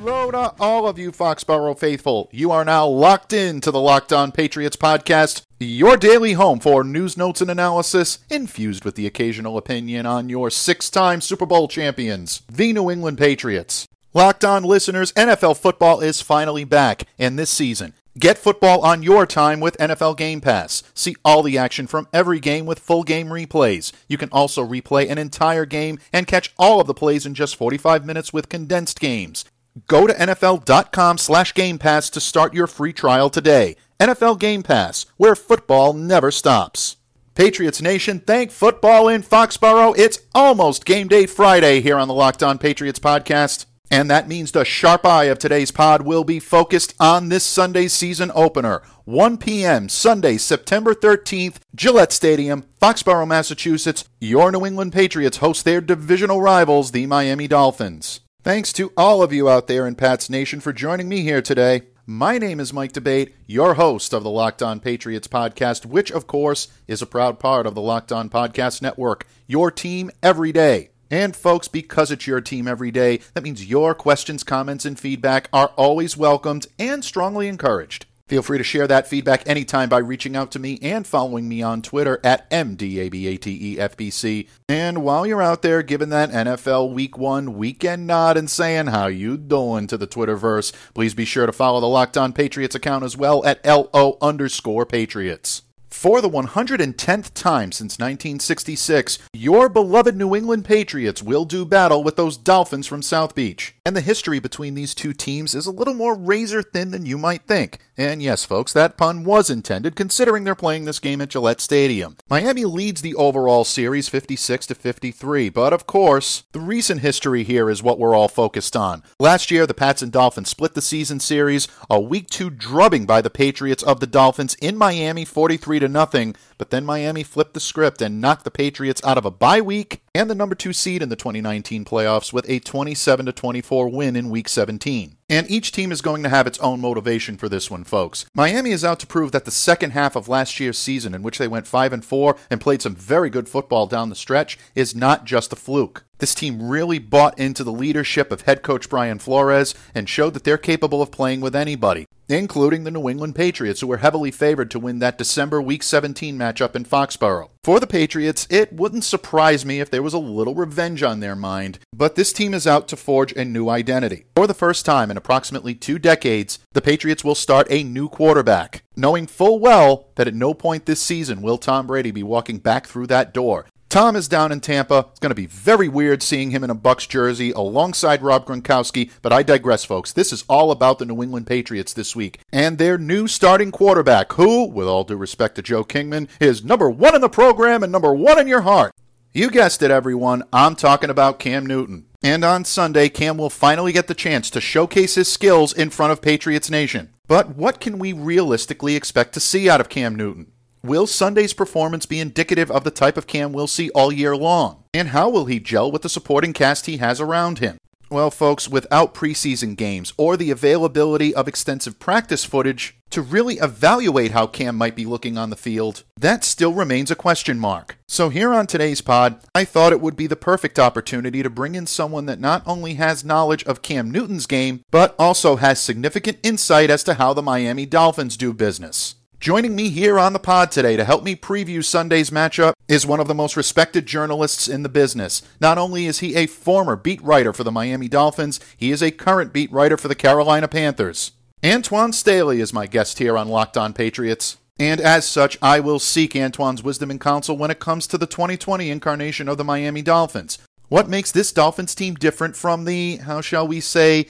Hello uh, to all of you Foxborough faithful. You are now locked in to the Locked On Patriots podcast, your daily home for news, notes, and analysis, infused with the occasional opinion on your six time Super Bowl champions, the New England Patriots. Locked On listeners, NFL football is finally back, and this season, Get football on your time with NFL Game Pass. See all the action from every game with full game replays. You can also replay an entire game and catch all of the plays in just 45 minutes with condensed games. Go to NFL.com slash Game Pass to start your free trial today. NFL Game Pass, where football never stops. Patriots Nation, thank football in Foxborough. It's almost game day Friday here on the Locked On Patriots podcast. And that means the sharp eye of today's pod will be focused on this Sunday's season opener. 1 p.m. Sunday, September 13th, Gillette Stadium, Foxborough, Massachusetts. Your New England Patriots host their divisional rivals, the Miami Dolphins. Thanks to all of you out there in Pats Nation for joining me here today. My name is Mike D'Abate, your host of the Locked On Patriots podcast, which, of course, is a proud part of the Locked On Podcast Network, your team every day. And folks, because it's your team every day, that means your questions, comments, and feedback are always welcomed and strongly encouraged. Feel free to share that feedback anytime by reaching out to me and following me on Twitter at MDABATEFBC. And while you're out there giving that NFL Week 1 weekend nod and saying how you doing to the Twitterverse, please be sure to follow the Locked On Patriots account as well at LO underscore Patriots. For the 110th time since 1966, your beloved New England Patriots will do battle with those Dolphins from South Beach. And the history between these two teams is a little more razor thin than you might think. And yes, folks, that pun was intended considering they're playing this game at Gillette Stadium. Miami leads the overall series 56 to 53, but of course, the recent history here is what we're all focused on. Last year, the Pats and Dolphins split the season series, a week 2 drubbing by the Patriots of the Dolphins in Miami 43 to nothing, but then Miami flipped the script and knocked the Patriots out of a bye week and the number 2 seed in the 2019 playoffs with a 27 to 24 win in week 17. And each team is going to have its own motivation for this one, folks. Miami is out to prove that the second half of last year's season in which they went 5 and 4 and played some very good football down the stretch is not just a fluke. This team really bought into the leadership of head coach Brian Flores and showed that they're capable of playing with anybody, including the New England Patriots, who were heavily favored to win that December Week 17 matchup in Foxborough. For the Patriots, it wouldn't surprise me if there was a little revenge on their mind, but this team is out to forge a new identity. For the first time in approximately two decades, the Patriots will start a new quarterback, knowing full well that at no point this season will Tom Brady be walking back through that door. Tom is down in Tampa. It's going to be very weird seeing him in a Bucks jersey alongside Rob Gronkowski, but I digress, folks. This is all about the New England Patriots this week and their new starting quarterback, who, with all due respect to Joe Kingman, is number one in the program and number one in your heart. You guessed it, everyone. I'm talking about Cam Newton. And on Sunday, Cam will finally get the chance to showcase his skills in front of Patriots Nation. But what can we realistically expect to see out of Cam Newton? Will Sunday's performance be indicative of the type of Cam we'll see all year long? And how will he gel with the supporting cast he has around him? Well, folks, without preseason games or the availability of extensive practice footage to really evaluate how Cam might be looking on the field, that still remains a question mark. So, here on today's pod, I thought it would be the perfect opportunity to bring in someone that not only has knowledge of Cam Newton's game, but also has significant insight as to how the Miami Dolphins do business. Joining me here on the pod today to help me preview Sunday's matchup is one of the most respected journalists in the business. Not only is he a former beat writer for the Miami Dolphins, he is a current beat writer for the Carolina Panthers. Antoine Staley is my guest here on Locked On Patriots. And as such, I will seek Antoine's wisdom and counsel when it comes to the 2020 incarnation of the Miami Dolphins. What makes this Dolphins team different from the, how shall we say,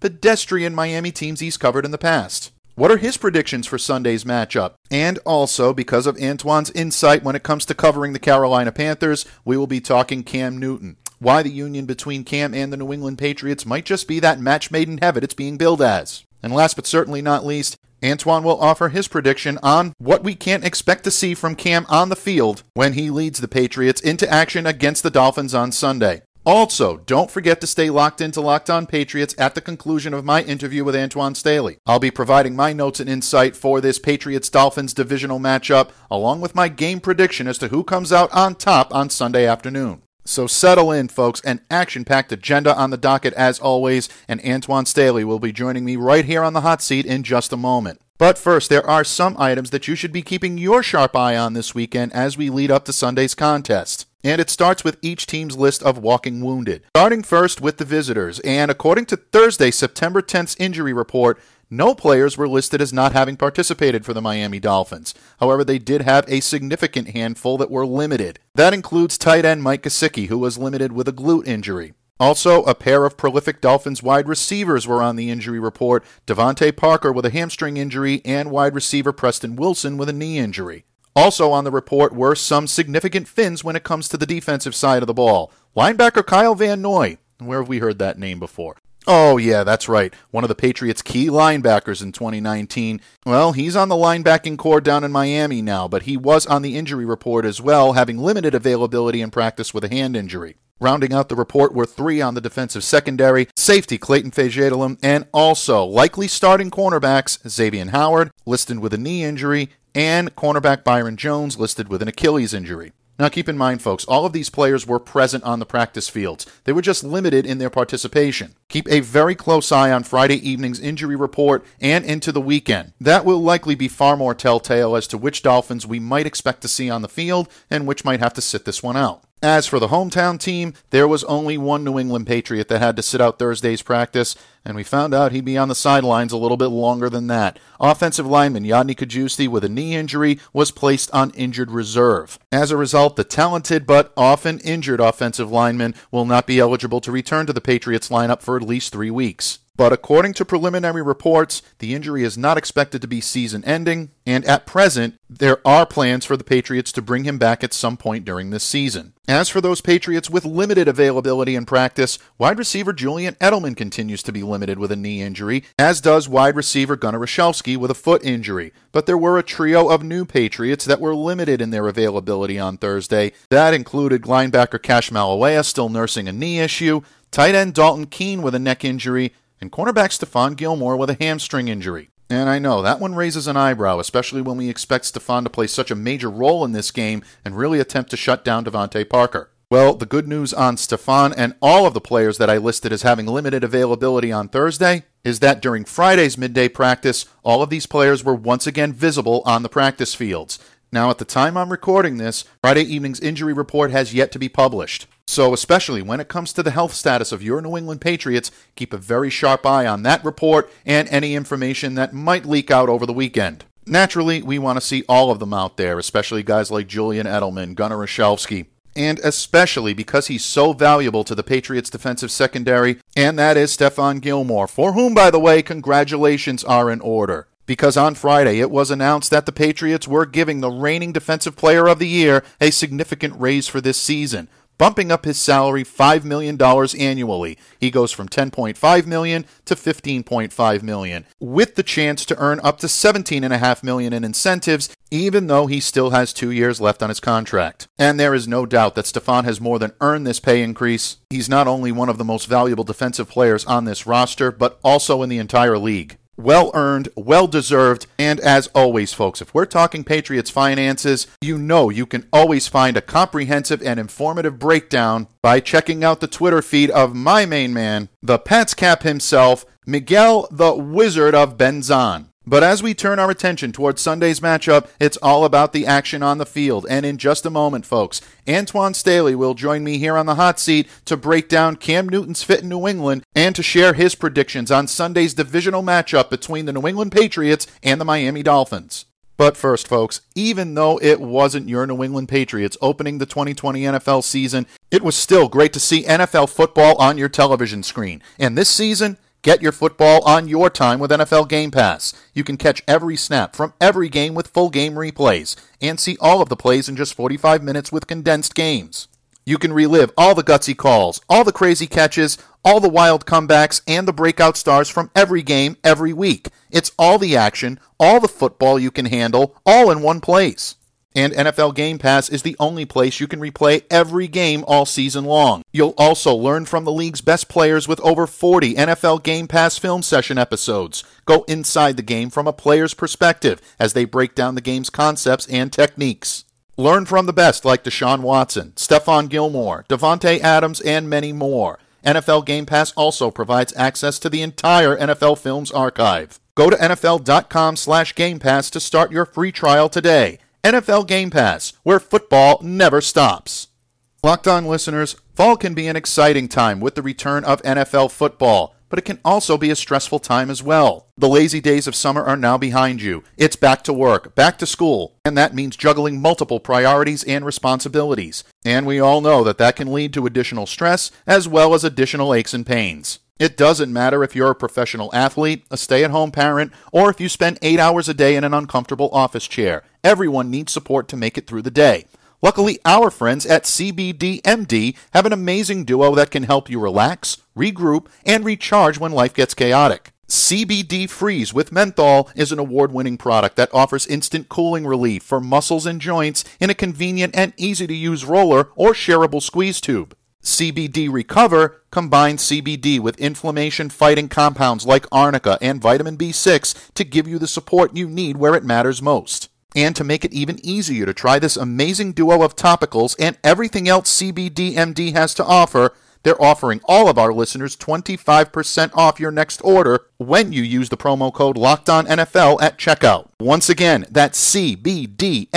pedestrian Miami teams he's covered in the past? What are his predictions for Sunday's matchup? And also, because of Antoine's insight when it comes to covering the Carolina Panthers, we will be talking Cam Newton. Why the union between Cam and the New England Patriots might just be that match made in heaven it's being billed as. And last but certainly not least, Antoine will offer his prediction on what we can't expect to see from Cam on the field when he leads the Patriots into action against the Dolphins on Sunday. Also, don't forget to stay locked into Locked On Patriots at the conclusion of my interview with Antoine Staley. I'll be providing my notes and insight for this Patriots Dolphins divisional matchup, along with my game prediction as to who comes out on top on Sunday afternoon. So settle in, folks. An action packed agenda on the docket as always, and Antoine Staley will be joining me right here on the hot seat in just a moment. But first, there are some items that you should be keeping your sharp eye on this weekend as we lead up to Sunday's contest and it starts with each team's list of walking wounded. Starting first with the visitors, and according to Thursday, September 10th's injury report, no players were listed as not having participated for the Miami Dolphins. However, they did have a significant handful that were limited. That includes tight end Mike Gesicki, who was limited with a glute injury. Also, a pair of prolific Dolphins wide receivers were on the injury report DeVante Parker with a hamstring injury and wide receiver Preston Williams with a knee injury. Also on the report were some significant fins when it comes to the defensive side of the ball. Linebacker Kyle Van Noy. Where have we heard that name before? Oh, yeah, that's right. One of the Patriots' key linebackers in 2019. Well, he's on the linebacking corps down in Miami now, but he was on the injury report as well, having limited availability in practice with a hand injury. Rounding out the report were three on the defensive secondary, safety Clayton Fejedelem, and also likely starting cornerbacks Xavier Howard, listed with a knee injury, and cornerback Byron Jones listed with an Achilles injury. Now, keep in mind, folks, all of these players were present on the practice fields. They were just limited in their participation. Keep a very close eye on Friday evening's injury report and into the weekend. That will likely be far more telltale as to which Dolphins we might expect to see on the field and which might have to sit this one out. As for the hometown team, there was only one New England Patriot that had to sit out Thursday's practice, and we found out he'd be on the sidelines a little bit longer than that. Offensive lineman Yodny Cajuste with a knee injury was placed on injured reserve. As a result, the talented but often injured offensive lineman will not be eligible to return to the Patriots lineup for at least three weeks. But according to preliminary reports, the injury is not expected to be season ending, and at present, there are plans for the Patriots to bring him back at some point during this season. As for those Patriots with limited availability in practice, wide receiver Julian Edelman continues to be limited with a knee injury, as does wide receiver Gunnar Olszewski with a foot injury. But there were a trio of new Patriots that were limited in their availability on Thursday. That included linebacker Cassh Maluia still nursing a knee issue, tight end Dalton Keene with a neck injury, and cornerback Stephon Gilmore with a hamstring injury. And I know that one raises an eyebrow, especially when we expect Stephon to play such a major role in this game and really attempt to shut down DeVante Parker. Well, the good news on Stephon and all of the players that I listed as having limited availability on Thursday is that during Friday's midday practice, all of these players were once again visible on the practice fields. Now, at the time I'm recording this, Friday evening's injury report has yet to be published. So, especially when it comes to the health status of your New England Patriots, keep a very sharp eye on that report and any information that might leak out over the weekend. Naturally, we want to see all of them out there, especially guys like Julian Edelman, Gunnar Olszewski, and especially because he's so valuable to the Patriots' defensive secondary, and that is Stephon Gilmore, for whom, by the way, congratulations are in order. Because on Friday it was announced that the Patriots were giving the reigning Defensive Player of the Year a significant raise for this season, bumping up his salary $5 million annually. He goes from 10.5 million to 15.5 million, with the chance to earn up to 17.5 million in incentives, even though he still has two years left on his contract. And there is no doubt that Stephon has more than earned this pay increase. He's not only one of the most valuable defensive players on this roster, but also in the entire league well earned, well deserved, and as always, folks, if we're talking Patriots finances, you know you can always find a comprehensive and informative breakdown by checking out the Twitter feed of my main man, the Pats Cap himself, Miguel the Wizard of Benzan. But as we turn our attention towards Sunday's matchup, it's all about the action on the field. And in just a moment, folks, Antoine Staley will join me here on the hot seat to break down Cam Newton's fit in New England and to share his predictions on Sunday's divisional matchup between the New England Patriots and the Miami Dolphins. But first, folks, even though it wasn't your New England Patriots opening the 2020 NFL season, it was still great to see NFL football on your television screen. And this season, Get your football on your time with NFL Game Pass. You can catch every snap from every game with full game replays and see all of the plays in just 45 minutes with condensed games. You can relive all the gutsy calls, all the crazy catches, all the wild comebacks, and the breakout stars from every game every week. It's all the action, all the football you can handle, all in one place. And NFL Game Pass is the only place you can replay every game all season long. You'll also learn from the league's best players with over 40 NFL Game Pass film session episodes. Go inside the game from a player's perspective as they break down the game's concepts and techniques. Learn from the best like Deshaun Watson, Stephon Gilmore, Davante Adams, and many more. NFL Game Pass also provides access to the entire NFL Films archive. Go to nfl.com slash Game Pass to start your free trial today. NFL Game Pass, where football never stops. Locked on listeners, fall can be an exciting time with the return of NFL football but it can also be a stressful time as well. The lazy days of summer are now behind you. It's back to work, back to school, and that means juggling multiple priorities and responsibilities. And we all know that that can lead to additional stress as well as additional aches and pains. It doesn't matter if you're a professional athlete, a stay at home parent, or if you spend eight hours a day in an uncomfortable office chair. Everyone needs support to make it through the day. Luckily, our friends at CBDMD have an amazing duo that can help you relax, regroup, and recharge when life gets chaotic. CBD Freeze with menthol is an award winning product that offers instant cooling relief for muscles and joints in a convenient and easy to use roller or shareable squeeze tube. CBD Recover combines CBD with inflammation fighting compounds like arnica and vitamin B6 to give you the support you need where it matters most. And to make it even easier to try this amazing duo of topicals and everything else CBDMD has to offer, they're offering all of our listeners 25% off your next order when you use the promo code LOCKEDONNFL at checkout. Once again, that's CBDMD.com,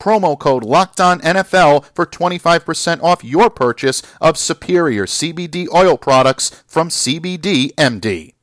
promo code LOCKEDONNFL for 25% off your purchase of superior CBD oil products from CBDMD.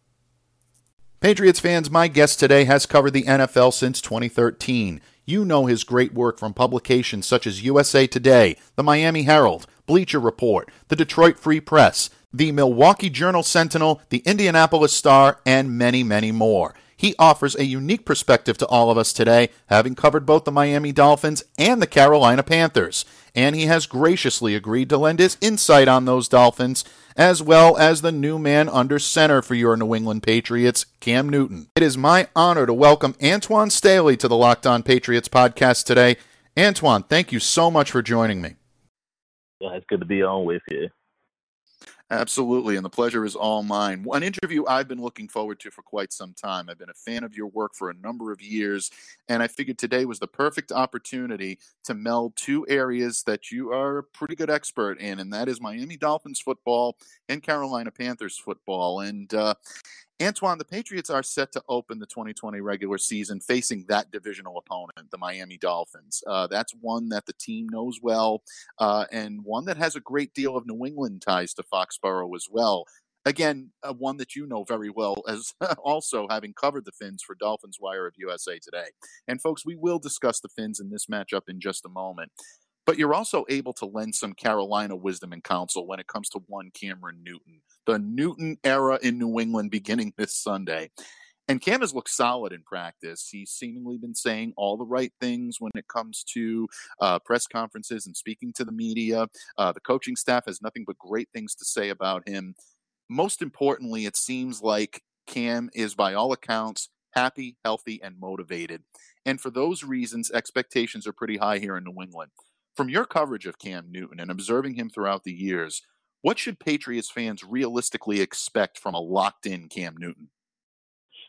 Patriots fans, my guest today has covered the NFL since 2013. You know his great work from publications such as USA Today, the Miami Herald, Bleacher Report, the Detroit Free Press, the Milwaukee Journal Sentinel, the Indianapolis Star, and many, many more. He offers a unique perspective to all of us today, having covered both the Miami Dolphins and the Carolina Panthers. And he has graciously agreed to lend his insight on those Dolphins as well as the new man under center for your New England Patriots, Cam Newton. It is my honor to welcome Antoine Staley to the Locked On Patriots podcast today. Antoine, thank you so much for joining me. Yeah, it's good to be on with you. Absolutely, and the pleasure is all mine. An interview I've been looking forward to for quite some time. I've been a fan of your work for a number of years, and I figured today was the perfect opportunity to meld two areas that you are a pretty good expert in, and that is Miami Dolphins football and Carolina Panthers football. And uh, Antoine, the Patriots are set to open the 2020 regular season facing that divisional opponent, the Miami Dolphins. Uh, that's one that the team knows well, uh, and one that has a great deal of New England ties to Foxborough as well. Again, uh, one that you know very well as also having covered the Fins for Dolphins Wire of USA Today. And folks, we will discuss the Fins in this matchup in just a moment but you're also able to lend some Carolina wisdom and counsel when it comes to one Cameron Newton the Newton era in New England beginning this Sunday. And Cam has looked solid in practice. He's seemingly been saying all the right things when it comes to uh, press conferences and speaking to the media. Uh, the coaching staff has nothing but great things to say about him. Most importantly, it seems like Cam is, by all accounts, happy, healthy, and motivated. And for those reasons, expectations are pretty high here in New England. From your coverage of Cam Newton and observing him throughout the years, what should Patriots fans realistically expect from a locked in Cam Newton?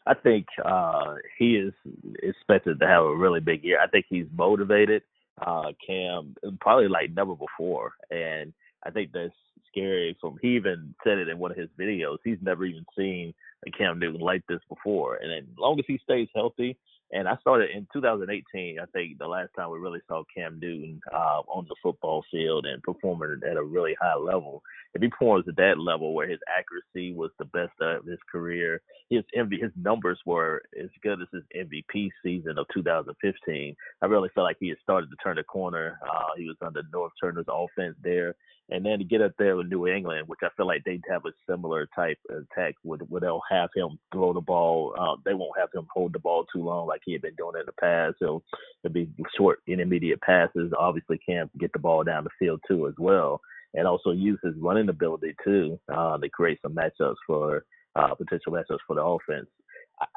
I think uh, he is expected to have a really big year. I think he's motivated. Uh, Cam probably like never before, and I think that's scary. From he even said it in one of his videos. He's never even seen a Cam Newton like this before, and as long as he stays healthy, and I started in 2018. I think the last time we really saw Cam Newton uh, on the football field and performing at a really high level. If he performs at that level where his accuracy was the best of his career, his MV, his numbers were as good as his MVP season of 2015. I really felt like he had started to turn the corner. Uh, he was under Norv Turner's offense there, and then to get up there with New England, which I feel like they'd have a similar type of attack, where, where they'll have him throw the ball. Uh, they won't have him hold the ball too long like he had been doing in the past. So it'll be short, intermediate passes. Obviously, can get the ball down the field too as well, and also use his running ability too uh, to create some matchups for uh, potential matchups for the offense.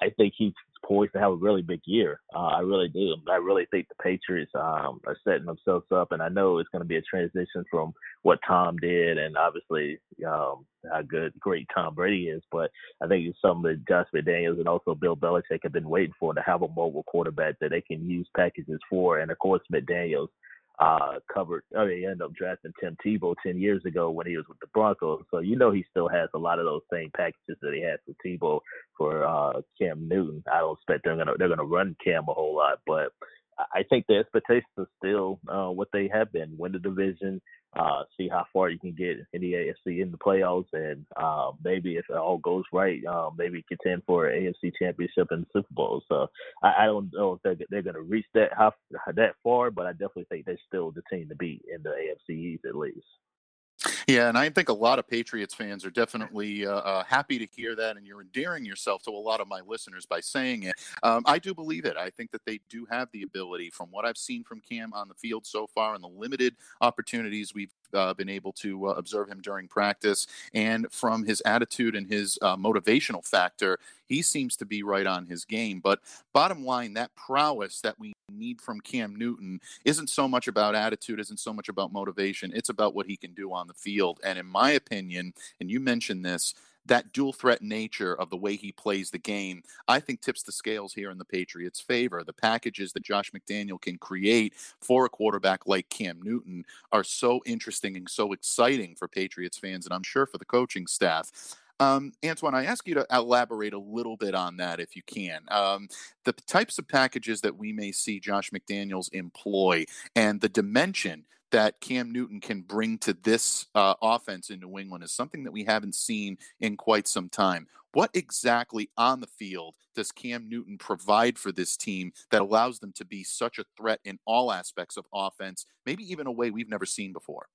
I think he's poised to have a really big year. Uh, I really do. I really think the Patriots um, are setting themselves up, and I know it's going to be a transition from what Tom did, and obviously um, how good, great Tom Brady is. But I think it's something that Josh McDaniels and also Bill Belichick have been waiting for to have a mobile quarterback that they can use packages for, and of course McDaniels uh, covered. I mean, he ended up drafting Tim Tebow ten years ago when he was with the Broncos. So you know he still has a lot of those same packages that he had for Tebow for uh, Cam Newton. I don't expect they're gonna they're gonna run Cam a whole lot, but I think the expectations are still uh, what they have been: win the division, uh, see how far you can get in the AFC in the playoffs, and uh, maybe if it all goes right, uh, maybe contend for an AFC championship and Super Bowl. So I, I don't know if they're, they're going to reach that how, that far, but I definitely think they're still the team to beat in the AFC East at least. Yeah, and I think a lot of Patriots fans are definitely uh, uh, happy to hear that, and you're endearing yourself to a lot of my listeners by saying it. Um, I do believe it. I think that they do have the ability, from what I've seen from Cam on the field so far, and the limited opportunities we've uh, been able to uh, observe him during practice, and from his attitude and his uh, motivational factor, he seems to be right on his game. But bottom line, that prowess that we need from Cam Newton isn't so much about attitude, isn't so much about motivation. It's about what he can do on the field. And in my opinion, and you mentioned this, that dual threat nature of the way he plays the game, I think tips the scales here in the Patriots' favor. The packages that Josh McDaniel can create for a quarterback like Cam Newton are so interesting and so exciting for Patriots fans, and I'm sure for the coaching staff. Um, Antoine, I ask you to elaborate a little bit on that if you can. Um, the types of packages that we may see Josh McDaniels employ and the dimension that Cam Newton can bring to this uh, offense in New England is something that we haven't seen in quite some time. What exactly on the field does Cam Newton provide for this team that allows them to be such a threat in all aspects of offense, maybe even a way we've never seen before?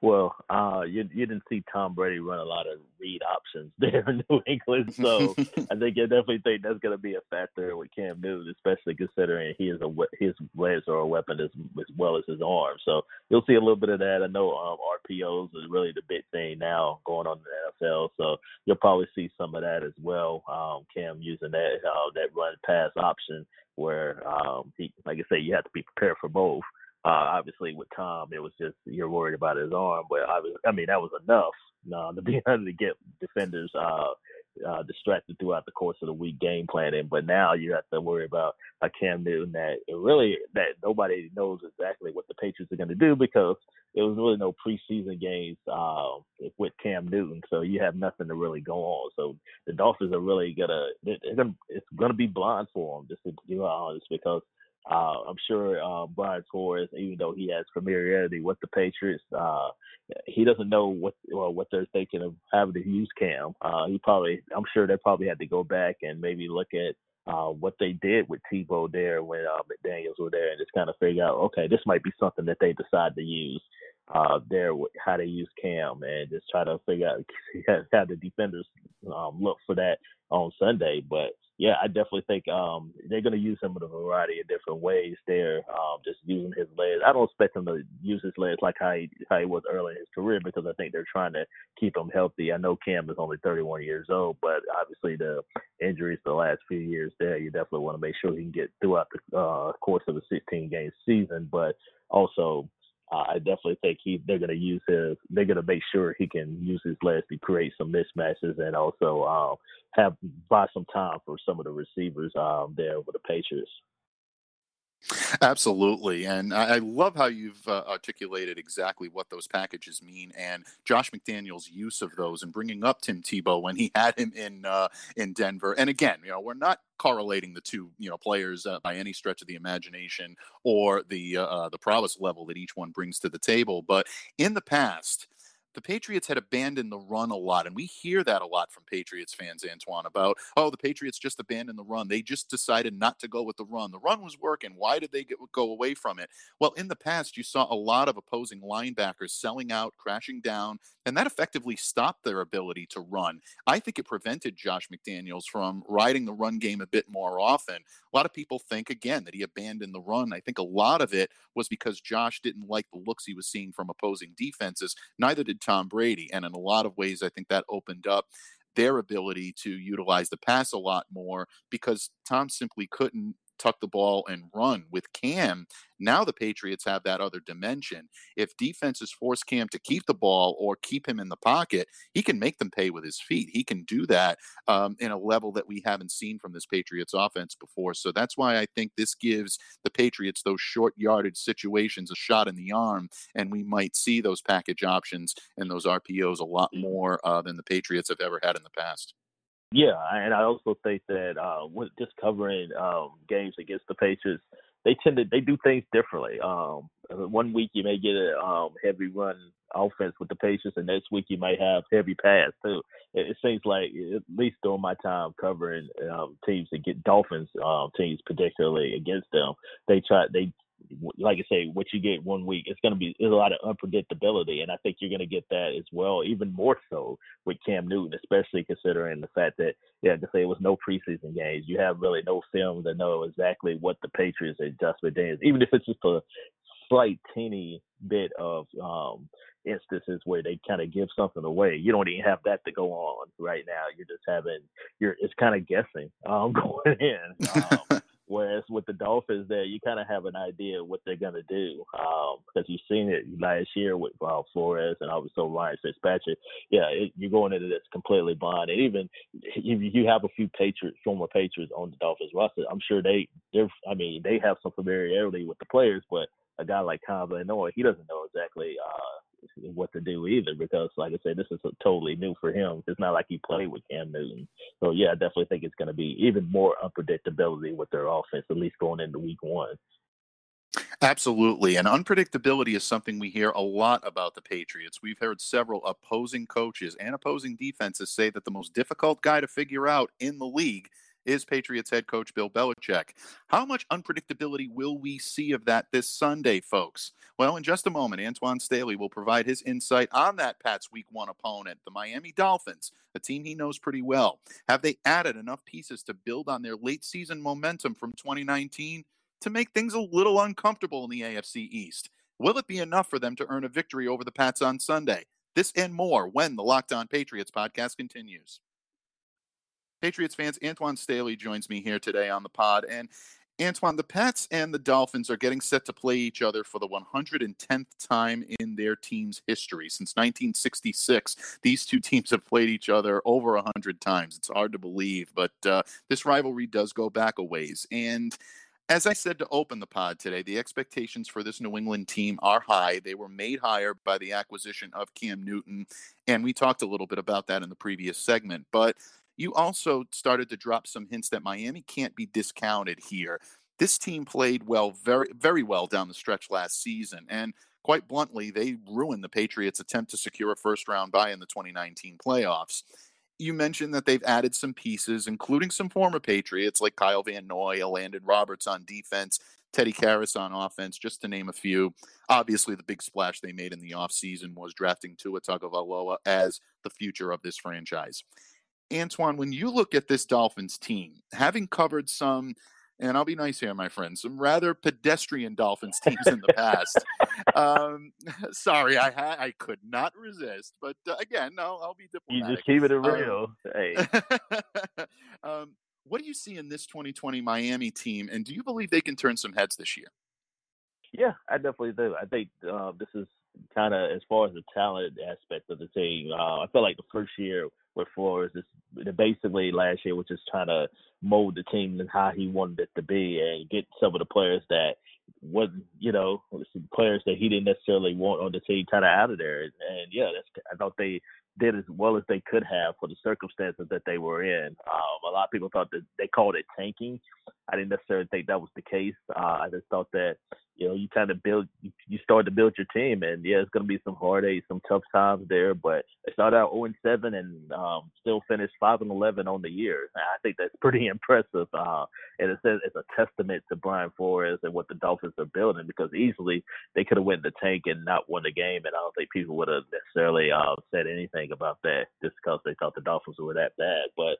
Well, uh, you you didn't see Tom Brady run a lot of read options there in New England, so I think I definitely think that's going to be a factor with Cam Newton, especially considering he is a his legs are a weapon as as well as his arm. So you'll see a little bit of that. I know um, RPOs is really the big thing now going on in the NFL, so you'll probably see some of that as well. Um, Cam using that uh, that run pass option where um, he, like I say, you have to be prepared for both. Uh, obviously, with Tom, it was just you're worried about his arm, but I, was, I mean that was enough uh, to be able to get defenders uh, uh, distracted throughout the course of the week game planning. But now you have to worry about a Cam Newton that really that nobody knows exactly what the Patriots are going to do because there was really no preseason games uh, with Cam Newton, so you have nothing to really go on. So the Dolphins are really gonna, they're gonna it's gonna be blind for them, just to be honest, because uh, I'm sure uh, Brian Flores, even though he has familiarity with the Patriots, uh, he doesn't know what well, what they're thinking of having to use Cam. Uh, he probably, I'm sure they probably had to go back and maybe look at uh, what they did with Tebow there when uh, McDaniels were there, and just kind of figure out, okay, this might be something that they decide to use uh, there, how they use Cam, and just try to figure out how the defenders um, look for that on Sunday. But yeah, I definitely think um, they're going to use him in a variety of different ways there. Um, just using his legs. I don't expect him to use his legs like how he, how he was early in his career because I think they're trying to keep him healthy. I know Cam is only 31 years old, but obviously the injuries the last few years there, you definitely want to make sure he can get throughout the uh, course of a 16 game season. But also uh, I definitely think he they're to use his they're to make sure he can use his legs to create some mismatches and also uh, have buy some time for some of the receivers um, there with the Patriots. Absolutely. And I, love how you've uh, articulated exactly what those packages mean and Josh McDaniel's use of those and bringing up Tim Tebow when he had him in uh, in Denver. And again, you know, we're not correlating the two, you know, players uh, by any stretch of the imagination or the uh, uh, the prowess level that each one brings to the table, but in the past, the Patriots had abandoned the run a lot. And we hear that a lot from Patriots fans, Antoine, about, oh, the Patriots just abandoned the run. They just decided not to go with the run. The run was working. Why did they get, go away from it? Well, in the past, you saw a lot of opposing linebackers selling out, crashing down, and that effectively stopped their ability to run. I think it prevented Josh McDaniels from riding the run game a bit more often. A lot of people think, again, that he abandoned the run. I think a lot of it was because Josh didn't like the looks he was seeing from opposing defenses. Neither did Tom Brady. And in a lot of ways, I think that opened up their ability to utilize the pass a lot more because Tom simply couldn't tuck the ball and run. With Cam, now the Patriots have that other dimension. If defenses force Cam to keep the ball or keep him in the pocket, he can make them pay with his feet. He can do that um, in a level that we haven't seen from this Patriots offense before. So that's why I think this gives the Patriots those short yardage situations a shot in the arm, and we might see those package options and those RPOs a lot mm. more uh, than the Patriots have ever had in the past. Yeah, and I also think that uh, with just covering um, games against the Patriots, they tend to they do things differently. Um, one week you may get a um, heavy run offense with the Patriots, and next week you might have heavy pass too. It, it seems like at least during my time covering um, teams that get Dolphins um, teams, particularly against them, they try they like I say, what you get one week, it's going to be a lot of unpredictability, and I think you're going to get that as well, even more so with Cam Newton, especially considering the fact that, yeah, to say it was no preseason games, you have really no film to know exactly what the Patriots adjustment is, even if it's just a slight teeny bit of um instances where they kind of give something away. You don't even have that to go on right now. You're just having you're it's kind of guessing um going in. Um, Whereas with the Dolphins, there you kind of have an idea what they're gonna do because um, you've seen it last year with uh, Flores and also Ryan Fitzpatrick. Yeah, it, you're going into this completely blind, and even if you have a few Patriots, former Patriots on the Dolphins roster, I'm sure they they're I mean they have some familiarity with the players, but a guy like Van Noy, he doesn't know exactly uh, what to do either because, like I said, this is totally new for him. It's not like he played with Cam Newton. So yeah, I definitely think it's going to be even more unpredictability with their offense, at least going into Week One. Absolutely. And unpredictability is something we hear a lot about the Patriots. We've heard several opposing coaches and opposing defenses say that the most difficult guy to figure out in the league is Patriots head coach Bill Belichick. How much unpredictability will we see of that this Sunday, folks? Well, in just a moment, Antoine Staley will provide his insight on that Pat's Week One opponent, the Miami Dolphins, a team he knows pretty well. Have they added enough pieces to build on their late season momentum from 2019 to make things a little uncomfortable in the AFC East? Will it be enough for them to earn a victory over the Pats on Sunday? This and more when the Locked On Patriots podcast continues. Patriots fans, Antoine Staley joins me here today on the pod. And Antoine, the Pats and the Dolphins are getting set to play each other for the 110th time in their team's history. Since 1966, these two teams have played each other over 100 times. It's hard to believe, but uh, this rivalry does go back a ways. And as I said to open the pod today, the expectations for this New England team are high. They were made higher by the acquisition of Cam Newton. And we talked a little bit about that in the previous segment. But you also started to drop some hints that Miami can't be discounted here. This team played well, very, very well down the stretch last season. And quite bluntly, they ruined the Patriots' attempt to secure a first round bye in the 2019 playoffs. You mentioned that they've added some pieces, including some former Patriots like Kyle Van Noy, Elandon Roberts on defense, Teddy Karras on offense, just to name a few. Obviously, the big splash they made in the offseason was drafting Tua Tagovailoa as the future of this franchise. Antoine, when you look at this Dolphins team, having covered some, and I'll be nice here, my friend, some rather pedestrian Dolphins teams in the past. um, sorry, I had I could not resist, but uh, again, no, I'll be diplomatic. You just keep it real. Um, hey. um, what do you see in this 2020 Miami team, and do you believe they can turn some heads this year? Yeah, I definitely do. I think uh, this is kind of as far as the talent aspect of the team. Uh, I felt like the first year with Flores. It's basically last year was just trying to mold the team and how he wanted it to be and get some of the players that wasn't, you know, players that he didn't necessarily want on the team kind of out of there. And yeah, that's I thought they did as well as they could have for the circumstances that they were in. Um, a lot of people thought that they called it tanking. I didn't necessarily think that was the case. Uh, I just thought that you know you kind of build you, start to build your team, and yeah, it's to be some heartache, some tough times there. But they started out 0 and 7 and um, still finished 5 and 11 on the year. I think that's pretty impressive, uh, and it says it's a testament to Brian Flores and what the Dolphins are building because easily they could have went the tank and not won the game, and I don't think people would have necessarily uh, said anything about that just because they thought the Dolphins were that bad. But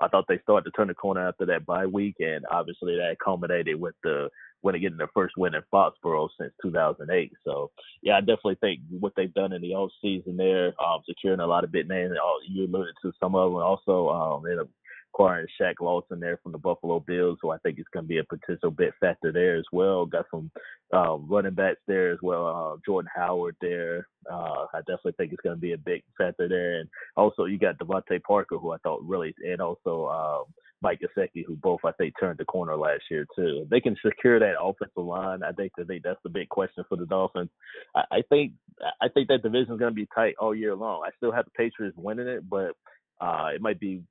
I thought they started to turn the corner after that bye week, and obviously that culminated with the winning getting their first win in Foxborough since 2008. So yeah, I definitely think what they've done in the off season there, um, securing a lot of big names. You alluded to some of them. Also, um, in a acquiring Shaq Lawson there from the Buffalo Bills, so I think it's going to be a potential bit factor there as well. Got some uh, running backs there as well. Uh, Jordan Howard there. Uh, I definitely think it's going to be a big factor there. And also you got DeVante Parker, who I thought really, and also um, Mike Gesicki, who both I think turned the corner last year too. If they can secure that offensive line, I think I think that's the big question for the Dolphins. I, I think I think that division is going to be tight all year long. I still have the Patriots winning it, but uh, it might be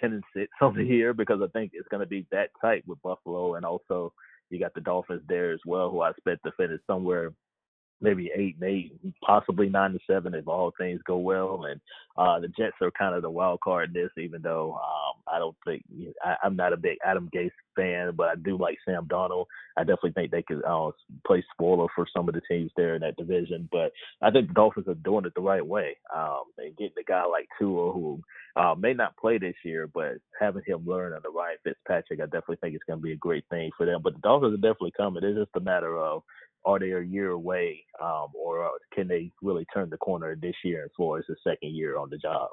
ten and six on the year because I think it's going to be that tight with Buffalo, and also you got the Dolphins there as well, who I expect to finish somewhere maybe eight and eight, possibly nine to seven if all things go well. And uh, the Jets are kind of the wild card in this, even though um, I don't think I, I'm not a big Adam Gase fan, but I do like Sam Darnold. I definitely think they could uh, play spoiler for some of the teams there in that division. But I think the Dolphins are doing it the right way. Um, and getting a guy like Tua, who uh, may not play this year, but having him learn under Ryan Fitzpatrick, I definitely think it's going to be a great thing for them. But the Dolphins are definitely coming. It's just a matter of are they a year away, um, or can they really turn the corner this year and for his second year on the job?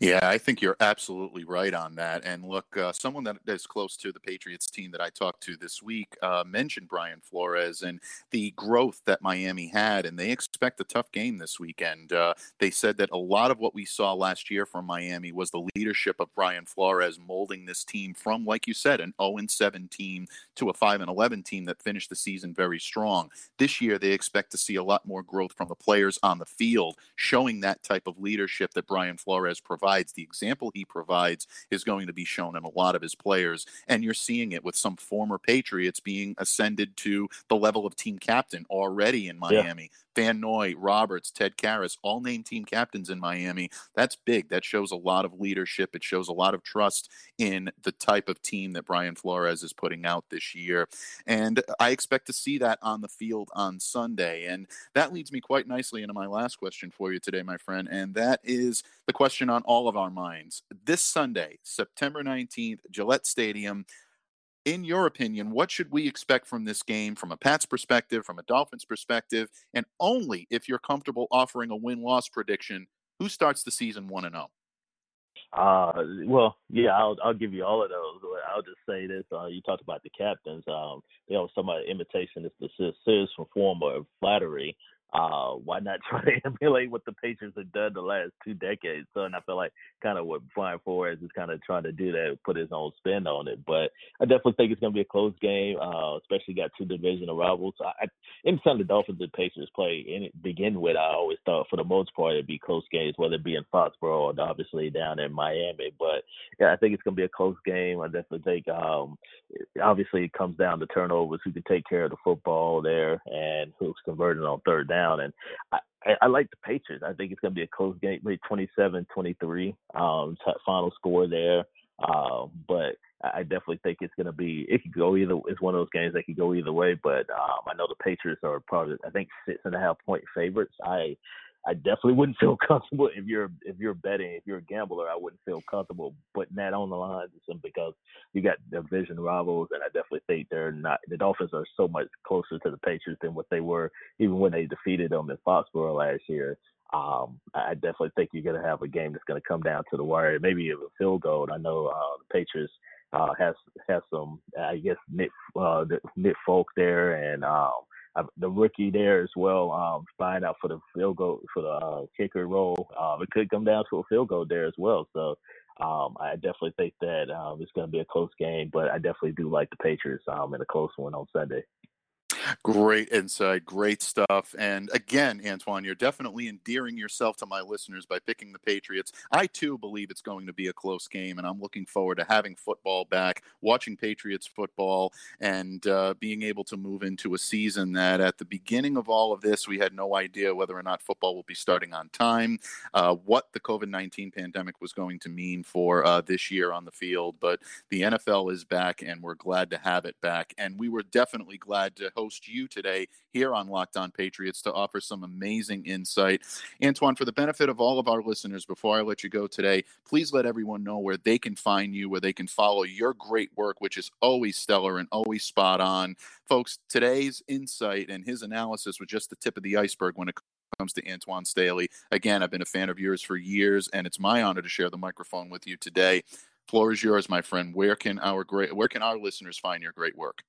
Yeah, I think you're absolutely right on that. And look, uh, someone that is close to the Patriots team that I talked to this week uh, mentioned Brian Flores and the growth that Miami had, and they expect a tough game this weekend. Uh, they said that a lot of what we saw last year from Miami was the leadership of Brian Flores molding this team from, like you said, an 0 7 team to a 5 11 team that finished the season very strong. This year, they expect to see a lot more growth from the players on the field, showing that type of leadership that Brian Flores provides provides, the example he provides is going to be shown in a lot of his players. And you're seeing it with some former Patriots being ascended to the level of team captain already in Miami. Yeah. Van Noy, Roberts, Ted Karras, all named team captains in Miami. That's big. That shows a lot of leadership. It shows a lot of trust in the type of team that Brian Flores is putting out this year. And I expect to see that on the field on Sunday. And that leads me quite nicely into my last question for you today, my friend. And that is the question on all of our minds. This Sunday, September 19th, Gillette Stadium in your opinion, what should we expect from this game from a Pats perspective, from a Dolphins perspective, and only if you're comfortable offering a win loss prediction, who starts the season 1 and 0? Uh, well, yeah, I'll I'll give you all of those. I'll just say this: uh, you talked about the captains. Um, you know, some imitation is the from form of flattery uh, why not try to emulate what the Patriots have done the last two decades? So, and I feel like kind of what Brian Flores is kind of trying to do that, put his own spin on it. But I definitely think it's going to be a close game, uh, especially got two divisional rivals. I, anytime the Dolphins and Patriots play, in begin with, I always thought for the most part it'd be close games, whether it be in Foxborough or obviously down in Miami. But yeah, I think it's going to be a close game. I definitely think, um, obviously it comes down to turnovers, who can take care of the football there, and who's converting on third down down. And I, I, like the Patriots. I think it's going to be a close game, maybe 27-23 um, final score there. Uh, but I definitely think it's going to be. It could go either. It's one of those games that could go either way. But um, I know the Patriots are probably, I think, six and a half point favorites. I I definitely wouldn't feel comfortable if you're if you're betting, if you're a gambler, I wouldn't feel comfortable putting that on the line just because you got division rivals, and I definitely think they're not. The Dolphins are so much closer to the Patriots than what they were even when they defeated them in Foxborough last year. Um, I definitely think you're going to have a game that's going to come down to the wire, maybe a field goal. I know uh, the Patriots uh, has has some, I guess Nick uh, Nick Folk there, and um, the rookie there as well, um, spying out for the field goal for the uh, kicker role. Um, it could come down to a field goal there as well. So um, I definitely think that um, it's going to be a close game, but I definitely do like the Patriots um, in a close one on Sunday. Great insight, great stuff. And again, Antoine, you're definitely endearing yourself to my listeners by picking the Patriots. I too believe it's going to be a close game, and I'm looking forward to having football back, watching Patriots football, and uh, being able to move into a season that at the beginning of all of this, we had no idea whether or not football will be starting on time, uh, what the COVID 19 pandemic was going to mean for uh, this year on the field. But the NFL is back, and we're glad to have it back. And we were definitely glad to host you today here on Locked On Patriots to offer some amazing insight. Antoine, for the benefit of all of our listeners, before I let you go today, please let everyone know where they can find you, where they can follow your great work, which is always stellar and always spot on. Folks, today's insight and his analysis was just the tip of the iceberg when it comes to Antoine Staley. Again, I've been a fan of yours for years, and it's my honor to share the microphone with you today. Floor is yours, my friend. Where can our great where can our listeners find your great work?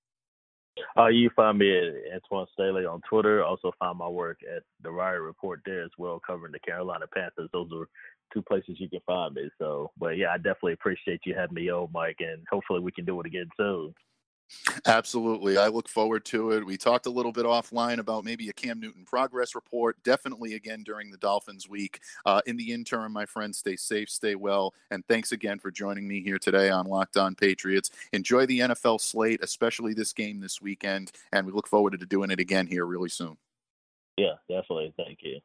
Uh, you find me at Antwan Staley on Twitter. Also find my work at the Riot Report there as well, covering the Carolina Panthers. Those are two places you can find me. So, but yeah, I definitely appreciate you having me on, Mike, and hopefully we can do it again soon. Absolutely. I look forward to it. We talked a little bit offline about maybe a Cam Newton progress report. Definitely again during the Dolphins week. Uh, in the interim, my friends, stay safe, stay well. And thanks again for joining me here today on Locked On Patriots. Enjoy the NFL slate, especially this game this weekend. And we look forward to doing it again here really soon. Yeah, definitely. Thank you.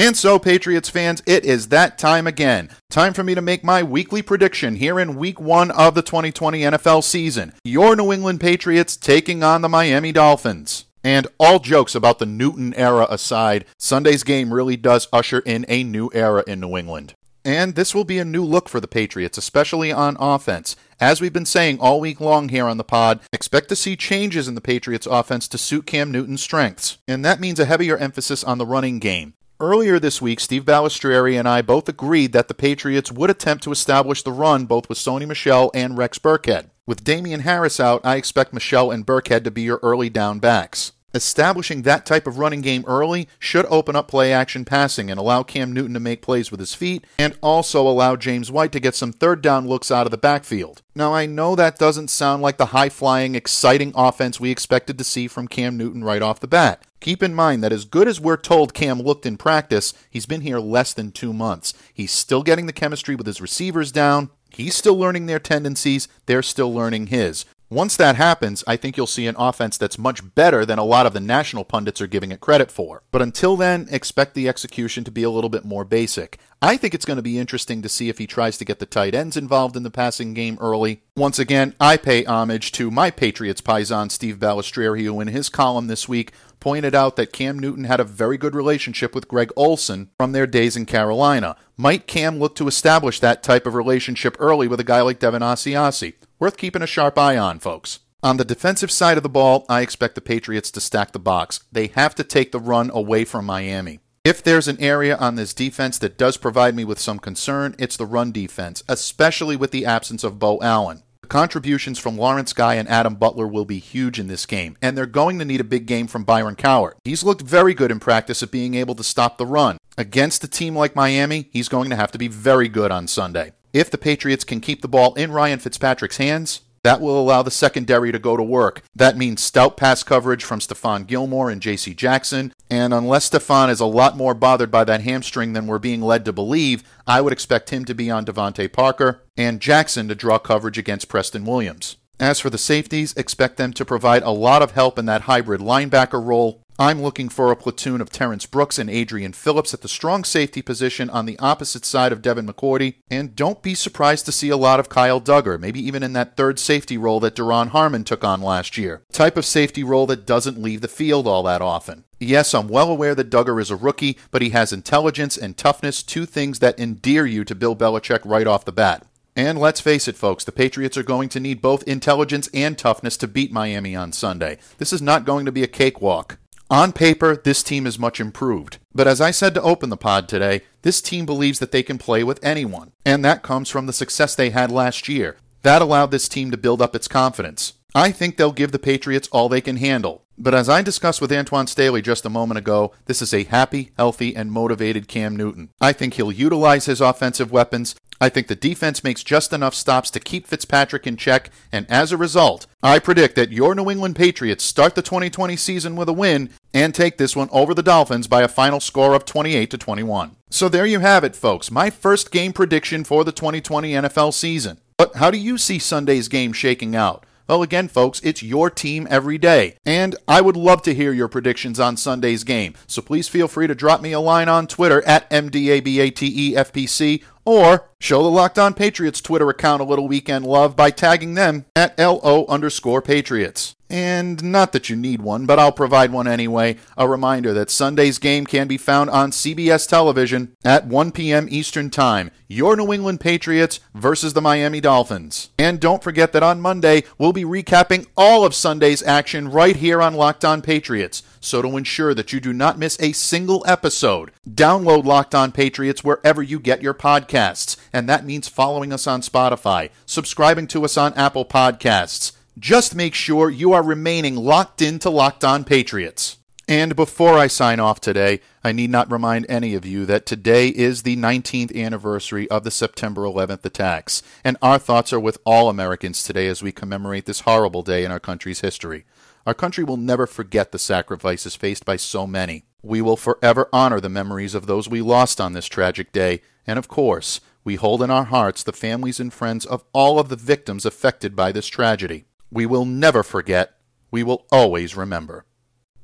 And so, Patriots fans, it is that time again. Time for me to make my weekly prediction here in week one of the 2020 NFL season. Your New England Patriots taking on the Miami Dolphins. And all jokes about the Newton era aside, Sunday's game really does usher in a new era in New England. And this will be a new look for the Patriots, especially on offense. As we've been saying all week long here on the pod, expect to see changes in the Patriots' offense to suit Cam Newton's strengths. And that means a heavier emphasis on the running game. Earlier this week, Steve Balestrieri and I both agreed that the Patriots would attempt to establish the run both with Sony Michel and Rex Burkhead. With Damien Harris out, I expect Michel and Burkhead to be your early down backs. Establishing that type of running game early should open up play action passing and allow Cam Newton to make plays with his feet and also allow James White to get some third down looks out of the backfield. Now, I know that doesn't sound like the high flying, exciting offense we expected to see from Cam Newton right off the bat. Keep in mind that as good as we're told Cam looked in practice, he's been here less than two months. He's still getting the chemistry with his receivers down. He's still learning their tendencies. They're still learning his. Once that happens, I think you'll see an offense that's much better than a lot of the national pundits are giving it credit for. But until then, expect the execution to be a little bit more basic. I think it's going to be interesting to see if he tries to get the tight ends involved in the passing game early. Once again, I pay homage to my Patriots paisan Steve Balestrieri, who in his column this week pointed out that Cam Newton had a very good relationship with Greg Olsen from their days in Carolina. Might Cam look to establish that type of relationship early with a guy like Devin Asiasi? Worth keeping a sharp eye on, folks. On the defensive side of the ball, I expect the Patriots to stack the box. They have to take the run away from Miami. If there's an area on this defense that does provide me with some concern, it's the run defense, especially with the absence of Beau Allen. Contributions from Lawrence Guy and Adam Butler will be huge in this game, and they're going to need a big game from Byron Cowart. He's looked very good in practice at being able to stop the run. Against a team like Miami, he's going to have to be very good on Sunday. If the Patriots can keep the ball in Ryan Fitzpatrick's hands, that will allow the secondary to go to work. That means stout pass coverage from Stephon Gilmore and J.C. Jackson. And unless Stephon is a lot more bothered by that hamstring than we're being led to believe, I would expect him to be on DeVante Parker and Jackson to draw coverage against Preston Williams. As for the safeties, expect them to provide a lot of help in that hybrid linebacker role. I'm looking for a platoon of Terrence Brooks and Adrian Phillips at the strong safety position on the opposite side of Devin McCourty. And don't be surprised to see a lot of Kyle Dugger, maybe even in that third safety role that Duron Harmon took on last year. Type of safety role that doesn't leave the field all that often. Yes, I'm well aware that Dugger is a rookie, but he has intelligence and toughness, two things that endear you to Bill Belichick right off the bat. And let's face it, folks, the Patriots are going to need both intelligence and toughness to beat Miami on Sunday. This is not going to be a cakewalk. On paper, this team is much improved. But as I said to open the pod today, this team believes that they can play with anyone. And that comes from the success they had last year. That allowed this team to build up its confidence. I think they'll give the Patriots all they can handle. But as I discussed with Antwan Staley just a moment ago, this is a happy, healthy, and motivated Cam Newton. I think he'll utilize his offensive weapons. I think the defense makes just enough stops to keep Fitzpatrick in check, and as a result, I predict that your New England Patriots start the 2020 season with a win and take this one over the Dolphins by a final score of 28 to 21. So there you have it, folks. My first game prediction for the 2020 NFL season. But how do you see Sunday's game shaking out? Well, again, folks, it's your team every day. And I would love to hear your predictions on Sunday's game. So please feel free to drop me a line on Twitter at MDABATEFPC or show the Locked On Patriots Twitter account a little weekend love by tagging them at LO underscore Patriots. And not that you need one, but I'll provide one anyway. A reminder that Sunday's game can be found on CBS television at 1 p.m. Eastern Time. Your New England Patriots versus the Miami Dolphins. And don't forget that on Monday, we'll be recapping all of Sunday's action right here on Locked On Patriots. So to ensure that you do not miss a single episode, download Locked On Patriots wherever you get your podcasts. And that means following us on Spotify, subscribing to us on Apple Podcasts. Just make sure you are remaining locked into Locked On Patriots. And before I sign off today, I need not remind any of you that today is the 19th anniversary of the September 11th attacks, and our thoughts are with all Americans today as we commemorate this horrible day in our country's history. Our country will never forget the sacrifices faced by so many. We will forever honor the memories of those we lost on this tragic day, and of course, we hold in our hearts the families and friends of all of the victims affected by this tragedy. We will never forget. We will always remember.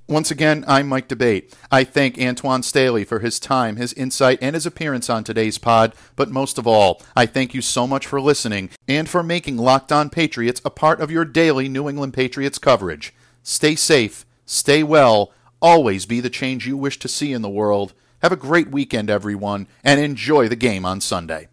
Once again, I'm Mike D'Abate. I thank Antwan Staley for his time, his insight, and his appearance on today's pod. But most of all, I thank you so much for listening and for making Locked On Patriots a part of your daily New England Patriots coverage. Stay safe, stay well, always be the change you wish to see in the world. Have a great weekend, everyone, and enjoy the game on Sunday.